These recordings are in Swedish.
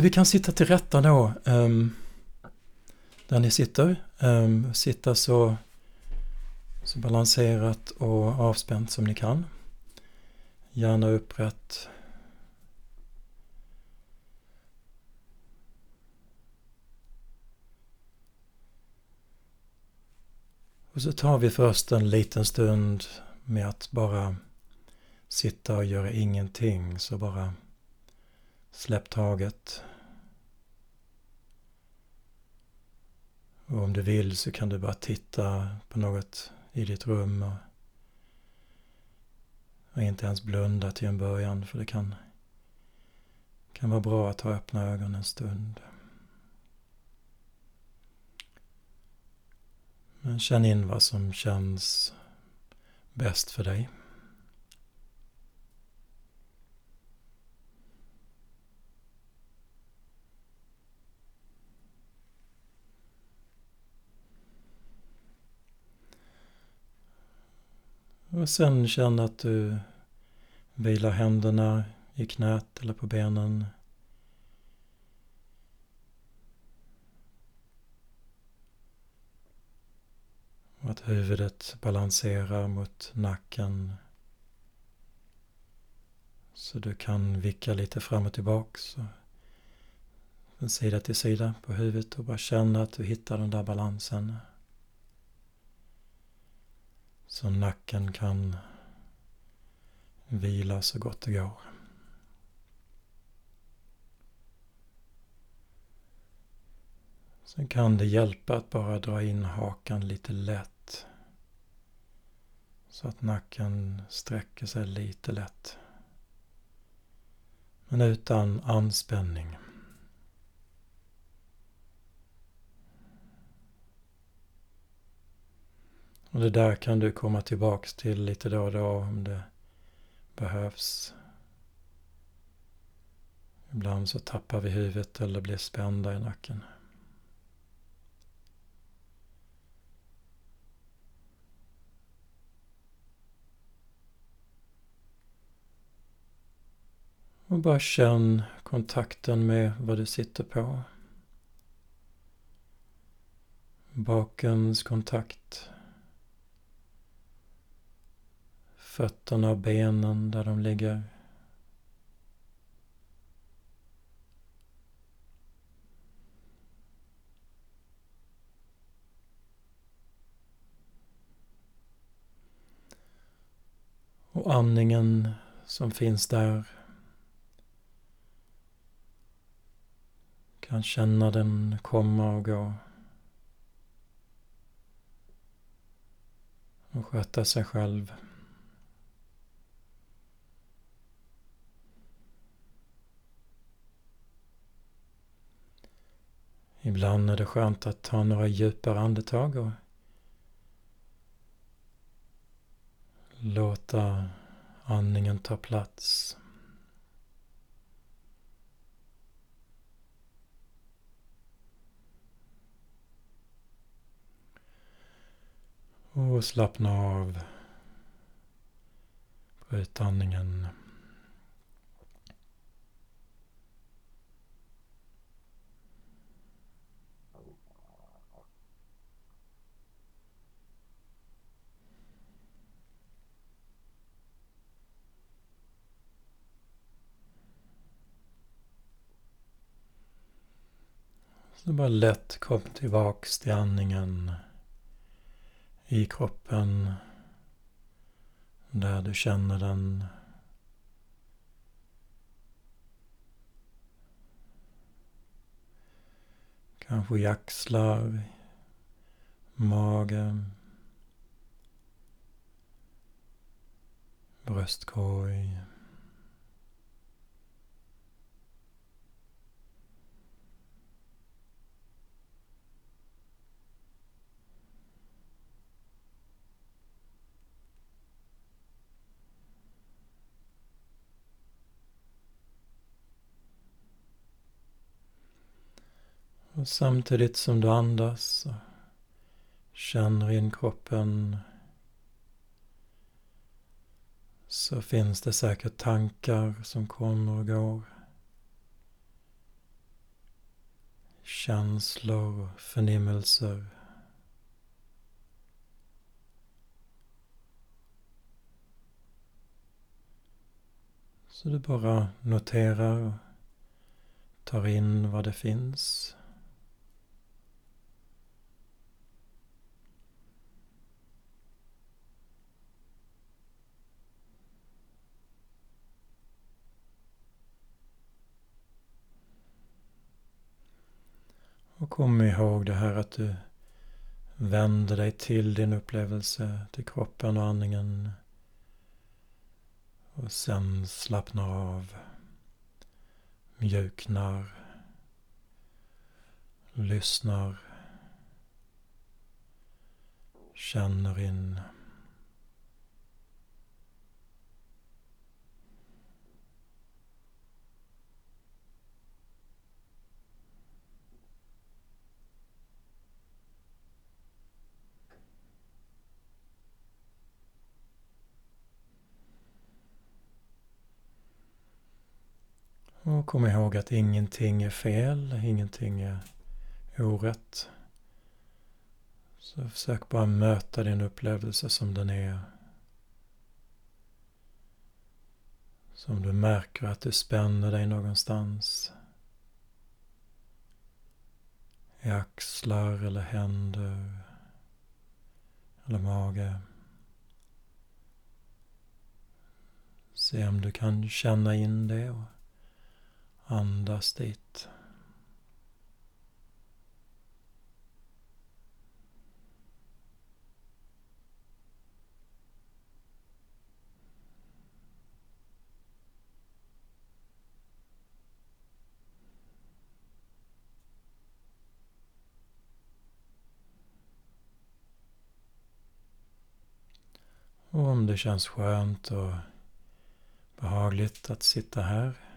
Så vi kan sitta till rätta då. Um, där ni sitter. Um, sitta så, så balanserat och avspänt som ni kan. Gärna upprätt. Och så tar vi först en liten stund med att bara sitta och göra ingenting. Så bara släpp taget. Och om du vill så kan du bara titta på något i ditt rum och, och inte ens blunda till en början för det kan, kan vara bra att ha öppna ögon en stund. Men känn in vad som känns bäst för dig. Och sen känn att du vilar händerna i knät eller på benen. Och att huvudet balanserar mot nacken. Så du kan vicka lite fram och tillbaks. Från sida till sida på huvudet och bara känna att du hittar den där balansen. Så nacken kan vila så gott det går. Sen kan det hjälpa att bara dra in hakan lite lätt. Så att nacken sträcker sig lite lätt. Men utan anspänning. Och det där kan du komma tillbaks till lite då och då om det behövs. Ibland så tappar vi huvudet eller blir spända i nacken. Och bara känn kontakten med vad du sitter på. Bakens kontakt fötterna och benen där de ligger. Och andningen som finns där. Kan känna den komma och gå. Och sköta sig själv. Ibland är det skönt att ta några djupare andetag och låta andningen ta plats. Och slappna av på utandningen. Så bara lätt kom tillbaks till andningen i kroppen. Där du känner den. Kanske i axlar, mage, bröstkorg. Och samtidigt som du andas och känner in kroppen så finns det säkert tankar som kommer och går. känslor och förnimmelser. Så du bara noterar och tar in vad det finns. Och kom ihåg det här att du vänder dig till din upplevelse, till kroppen och andningen. Och sen slappnar av, mjuknar, lyssnar, känner in. Och kom ihåg att ingenting är fel, ingenting är orätt. Så försök bara möta din upplevelse som den är. Som du märker att du spänner dig någonstans. I axlar eller händer. Eller mage. Se om du kan känna in det. Andas dit. Och om det känns skönt och behagligt att sitta här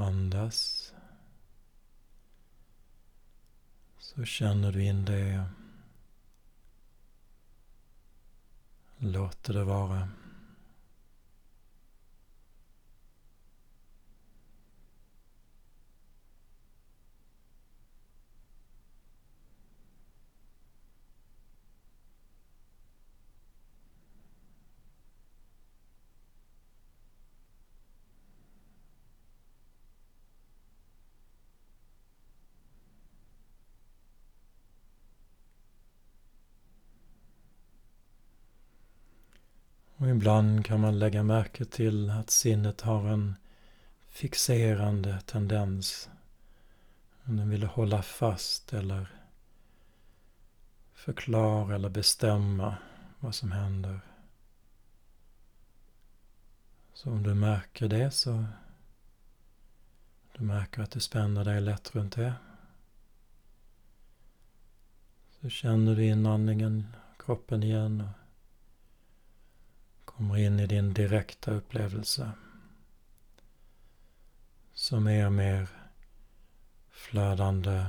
Andas. Så känner du in det. Låter det vara. Och ibland kan man lägga märke till att sinnet har en fixerande tendens. Om den vill hålla fast eller förklara eller bestämma vad som händer. Så om du märker det så du märker att du spänner dig lätt runt det. Så känner du inandningen, kroppen igen och kommer in i din direkta upplevelse som är mer flödande,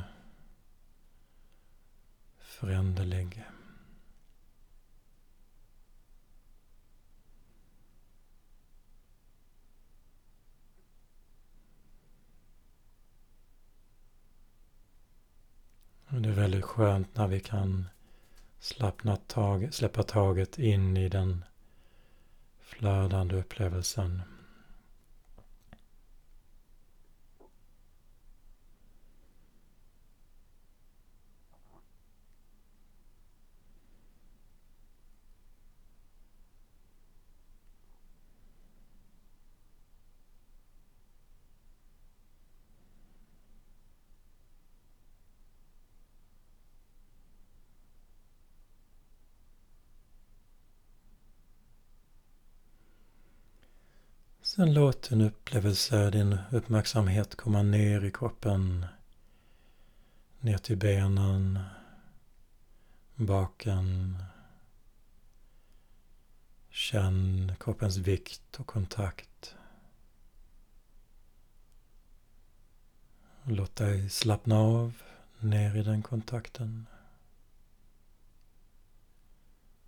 föränderlig. Och det är väldigt skönt när vi kan slappna tag, släppa taget in i den flödande upplevelsen. Sen låt din upplevelse, din uppmärksamhet komma ner i kroppen. Ner till benen, baken. Känn kroppens vikt och kontakt. Låt dig slappna av ner i den kontakten.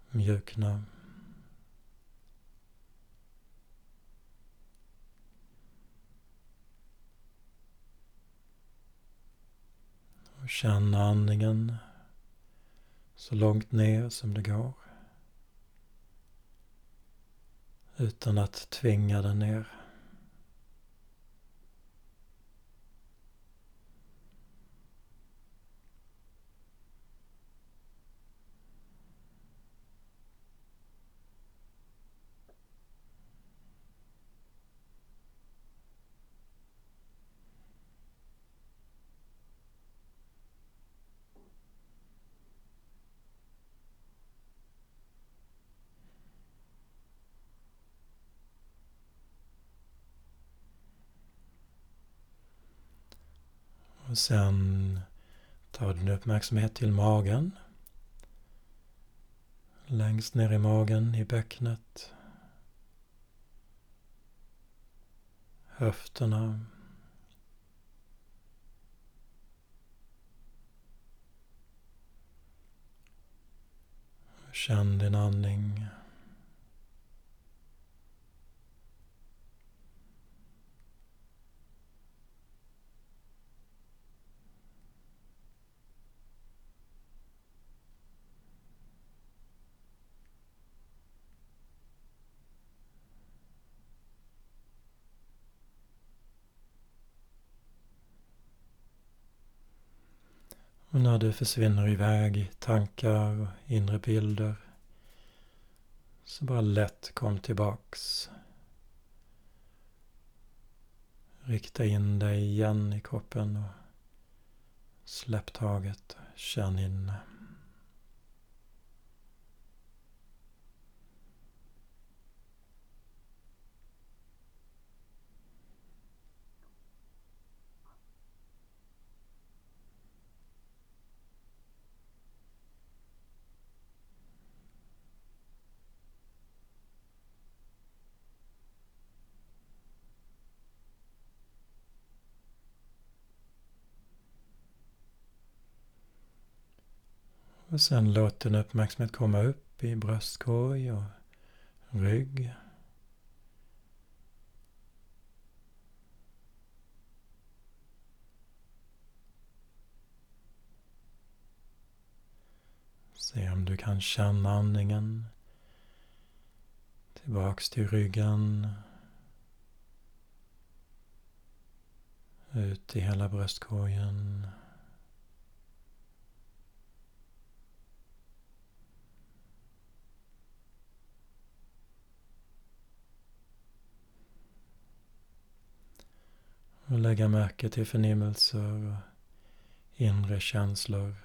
Mjukna. Känn andningen så långt ner som det går. Utan att tvinga den ner. Och sen tar din uppmärksamhet till magen. Längst ner i magen, i bäcknet. Höfterna. Känn din andning. Och när du försvinner iväg i tankar och inre bilder så bara lätt kom tillbaks. Rikta in dig igen i kroppen och släpp taget. Känn in. Och sen låt din uppmärksamhet komma upp i bröstkorg och rygg. Se om du kan känna andningen tillbaks till ryggen. Ut i hela bröstkorgen. Och lägga märke till förnimmelser och inre känslor.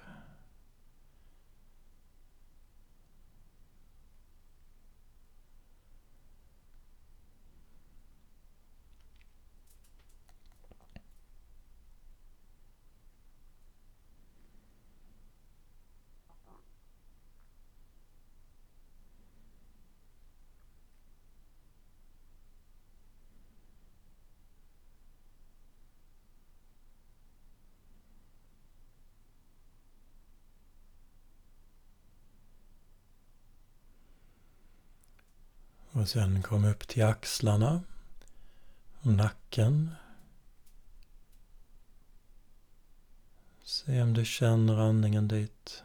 Och sen kom upp till axlarna och nacken. Se om du känner andningen dit.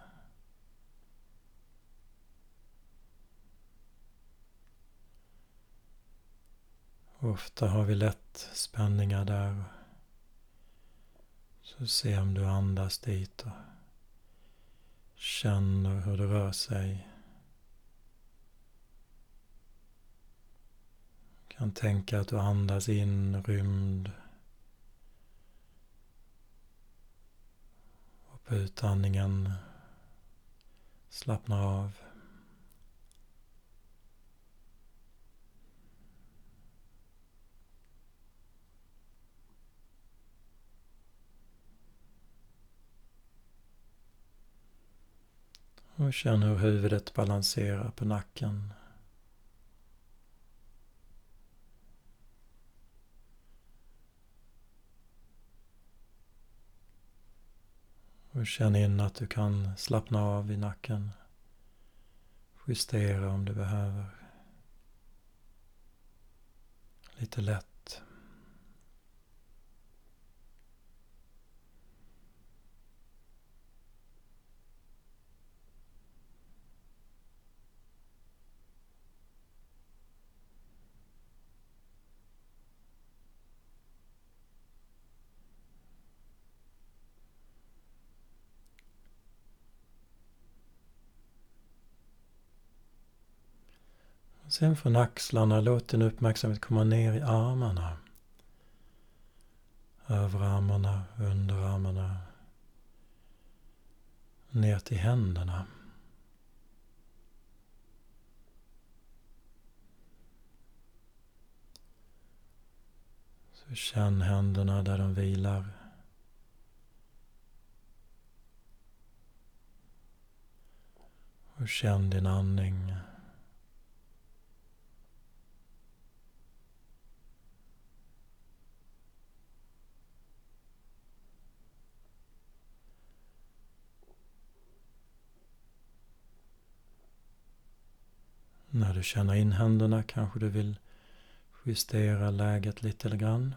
Ofta har vi lätt spänningar där. Så se om du andas dit och känner hur det rör sig. Kan tänka att du andas in rymd. Och på utandningen slappnar av. Och känn hur huvudet balanserar på nacken. Känn in att du kan slappna av i nacken. Justera om du behöver. Lite lätt. Sen från axlarna, låt din uppmärksamhet komma ner i armarna. Överarmarna, underarmarna. Ner till händerna. Så känn händerna där de vilar. Och känn din andning. När du känner in händerna kanske du vill justera läget lite grann.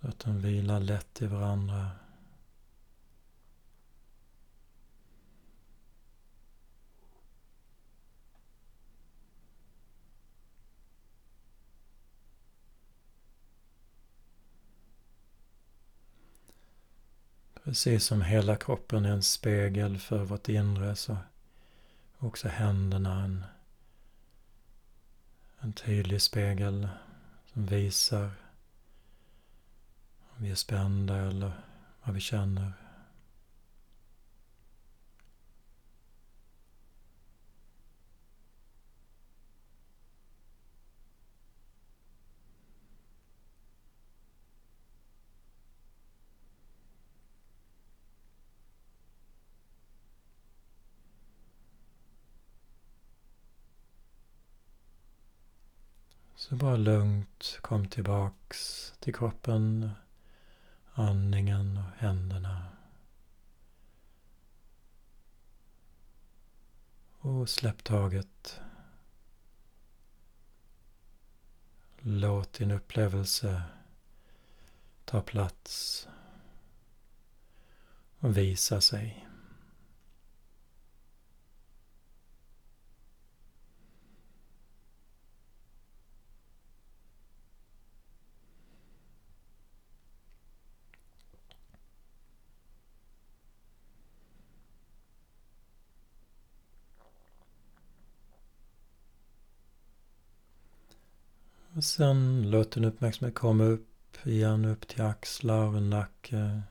Så att de vilar lätt i varandra. Precis som hela kroppen är en spegel för vårt inre så också händerna en en tydlig spegel som visar om vi är spända eller vad vi känner. Så bara lugnt kom tillbaks till kroppen, andningen och händerna. Och släpp taget. Låt din upplevelse ta plats och visa sig. Och sen låt din uppmärksamhet komma upp igen, upp till axlar och nacke.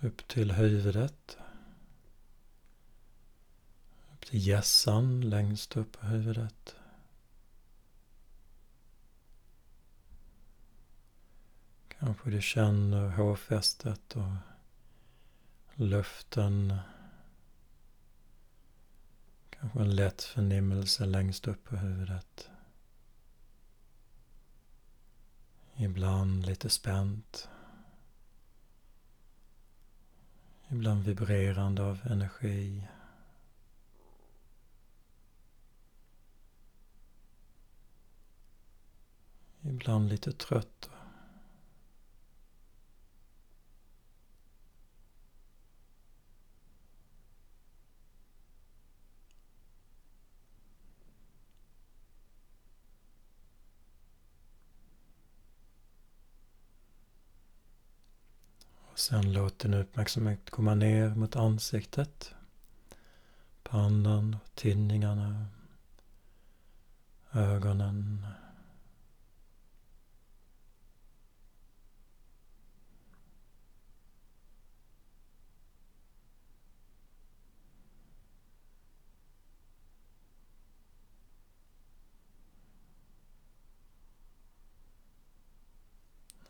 Upp till huvudet. Upp till hjässan längst upp på huvudet. Kanske du känner hårfästet och luften. Kanske en lätt förnimmelse längst upp på huvudet. Ibland lite spänt. Ibland vibrerande av energi. Ibland lite trött Och sen låt din uppmärksamhet komma ner mot ansiktet. Pannan, tinningarna, ögonen.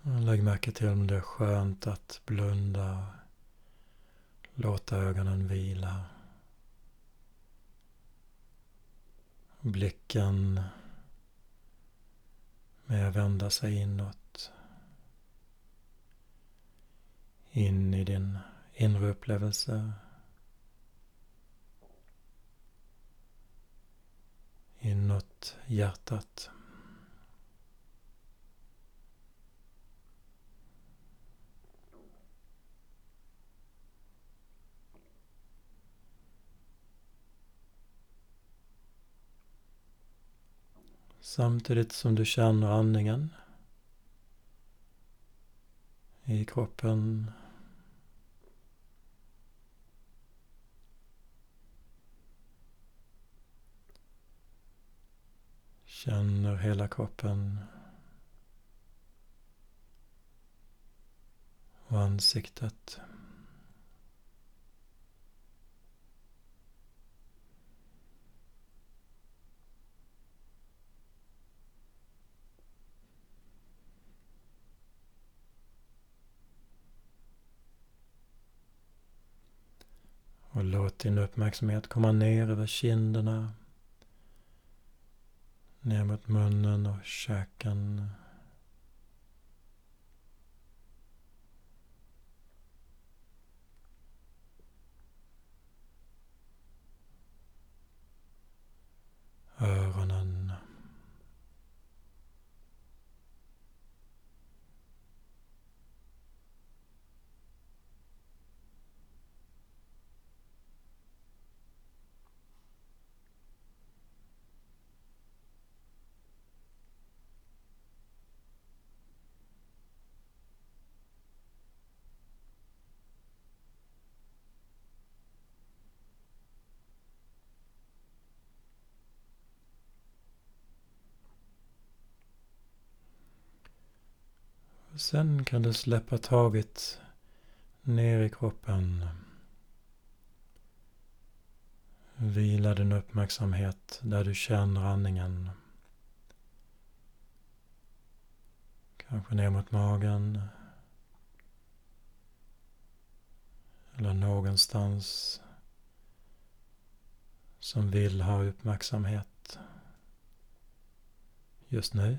Lägg märke till om det är skönt att blunda. Låta ögonen vila. Blicken med att vända sig inåt. In i din inre upplevelse. Inåt hjärtat. Samtidigt som du känner andningen i kroppen. Känner hela kroppen och ansiktet. Och låt din uppmärksamhet komma ner över kinderna. Ner mot munnen och käken. Öronen. Sen kan du släppa taget ner i kroppen. Vila din uppmärksamhet där du känner andningen. Kanske ner mot magen. Eller någonstans som vill ha uppmärksamhet just nu.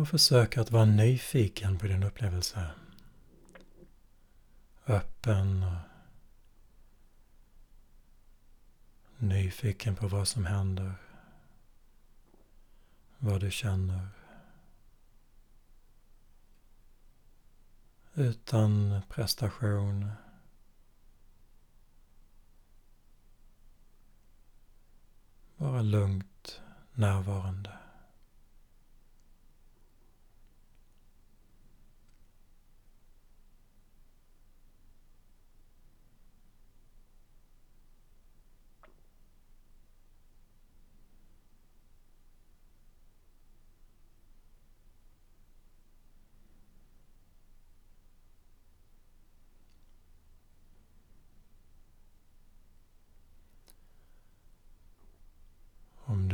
Och försök att vara nyfiken på din upplevelse. Öppen och nyfiken på vad som händer. Vad du känner. Utan prestation. Bara lugnt närvarande.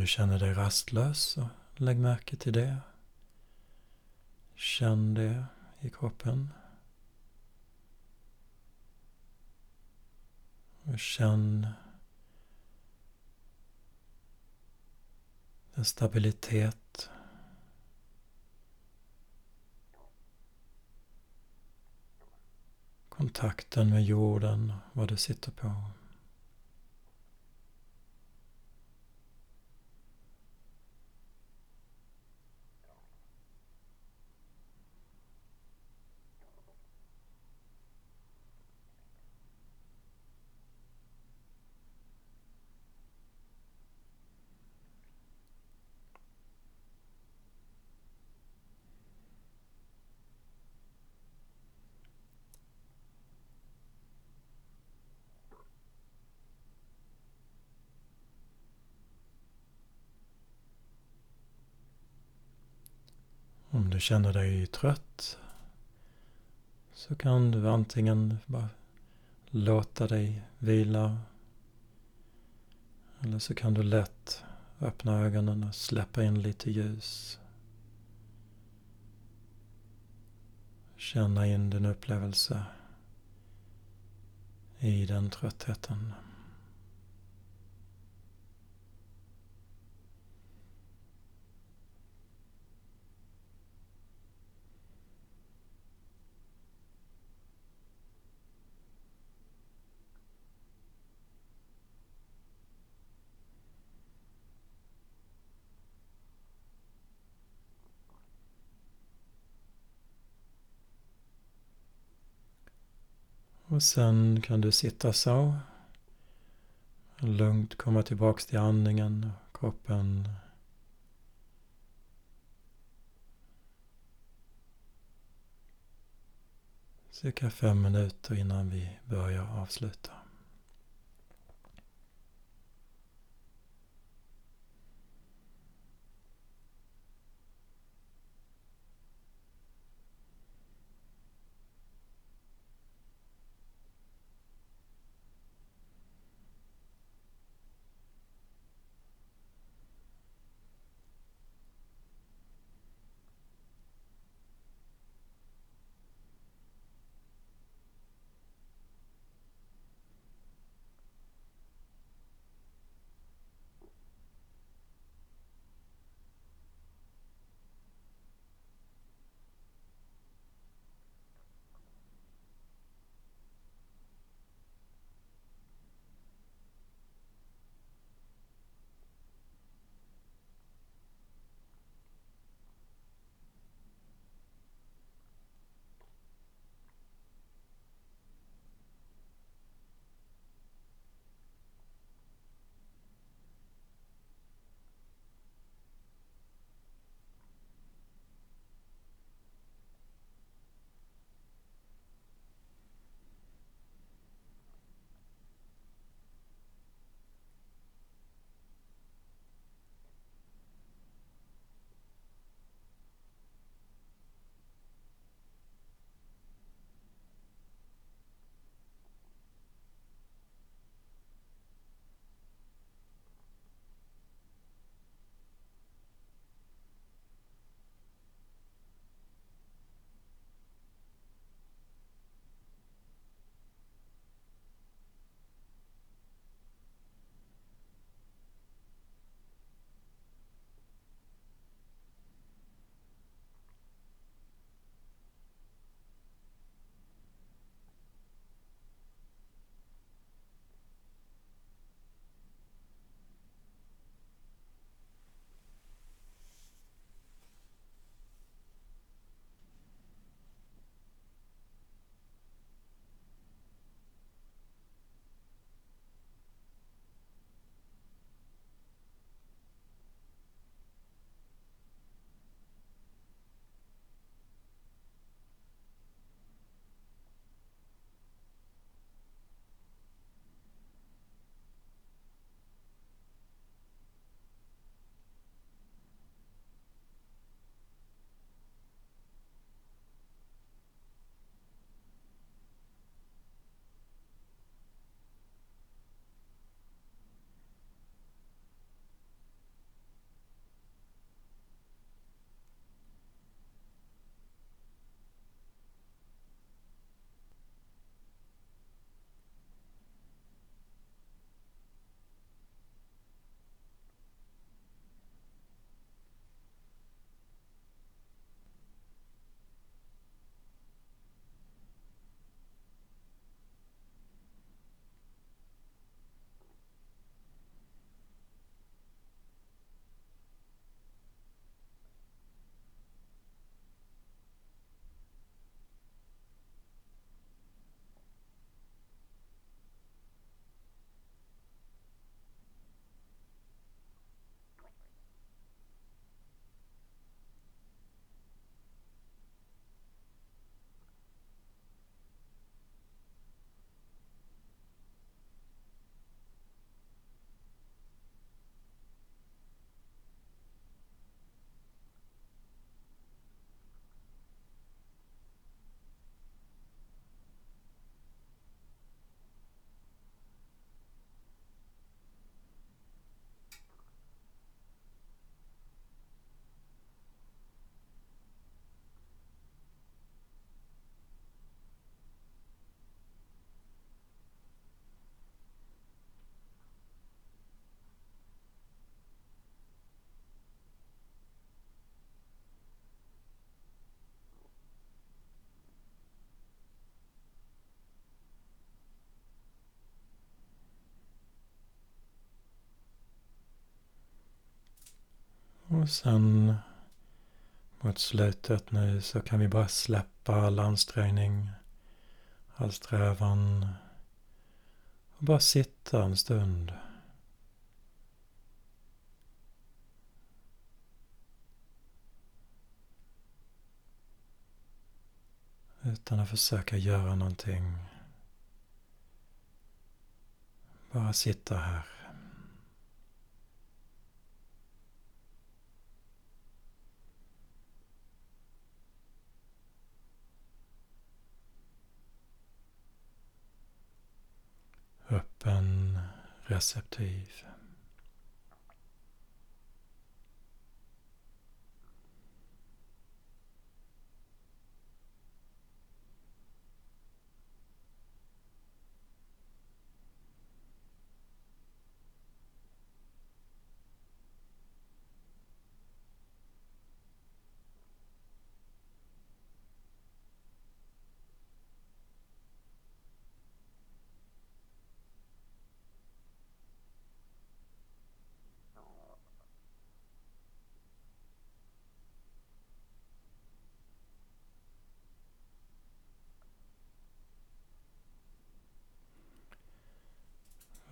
Du känner dig rastlös, så lägg märke till det. Känn det i kroppen. Och känn den stabilitet. Kontakten med jorden, vad du sitter på. Om du känner dig trött så kan du antingen bara låta dig vila eller så kan du lätt öppna ögonen och släppa in lite ljus. Känna in din upplevelse i den tröttheten. Och sen kan du sitta så. Lugnt komma tillbaks till andningen, och kroppen. Cirka fem minuter innan vi börjar avsluta. Och sen mot slutet nu så kan vi bara släppa all ansträngning. all strävan Och bara sitta en stund. Utan att försöka göra någonting. Bara sitta här. Öppen, receptiv.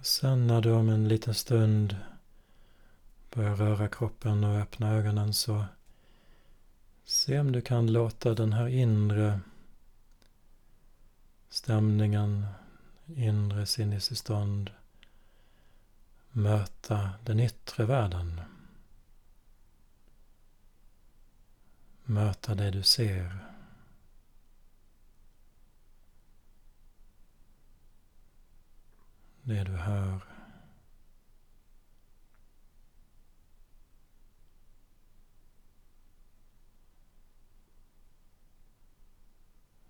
Sen när du om en liten stund börjar röra kroppen och öppna ögonen så se om du kan låta den här inre stämningen, inre sinnesstånd möta den yttre världen. Möta det du ser. Det du hör.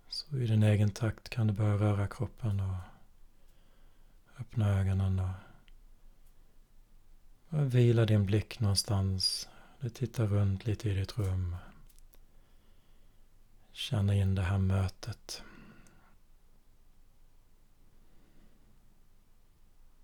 Så i din egen takt kan du börja röra kroppen och öppna ögonen och vila din blick någonstans. Du tittar runt lite i ditt rum. Känna in det här mötet.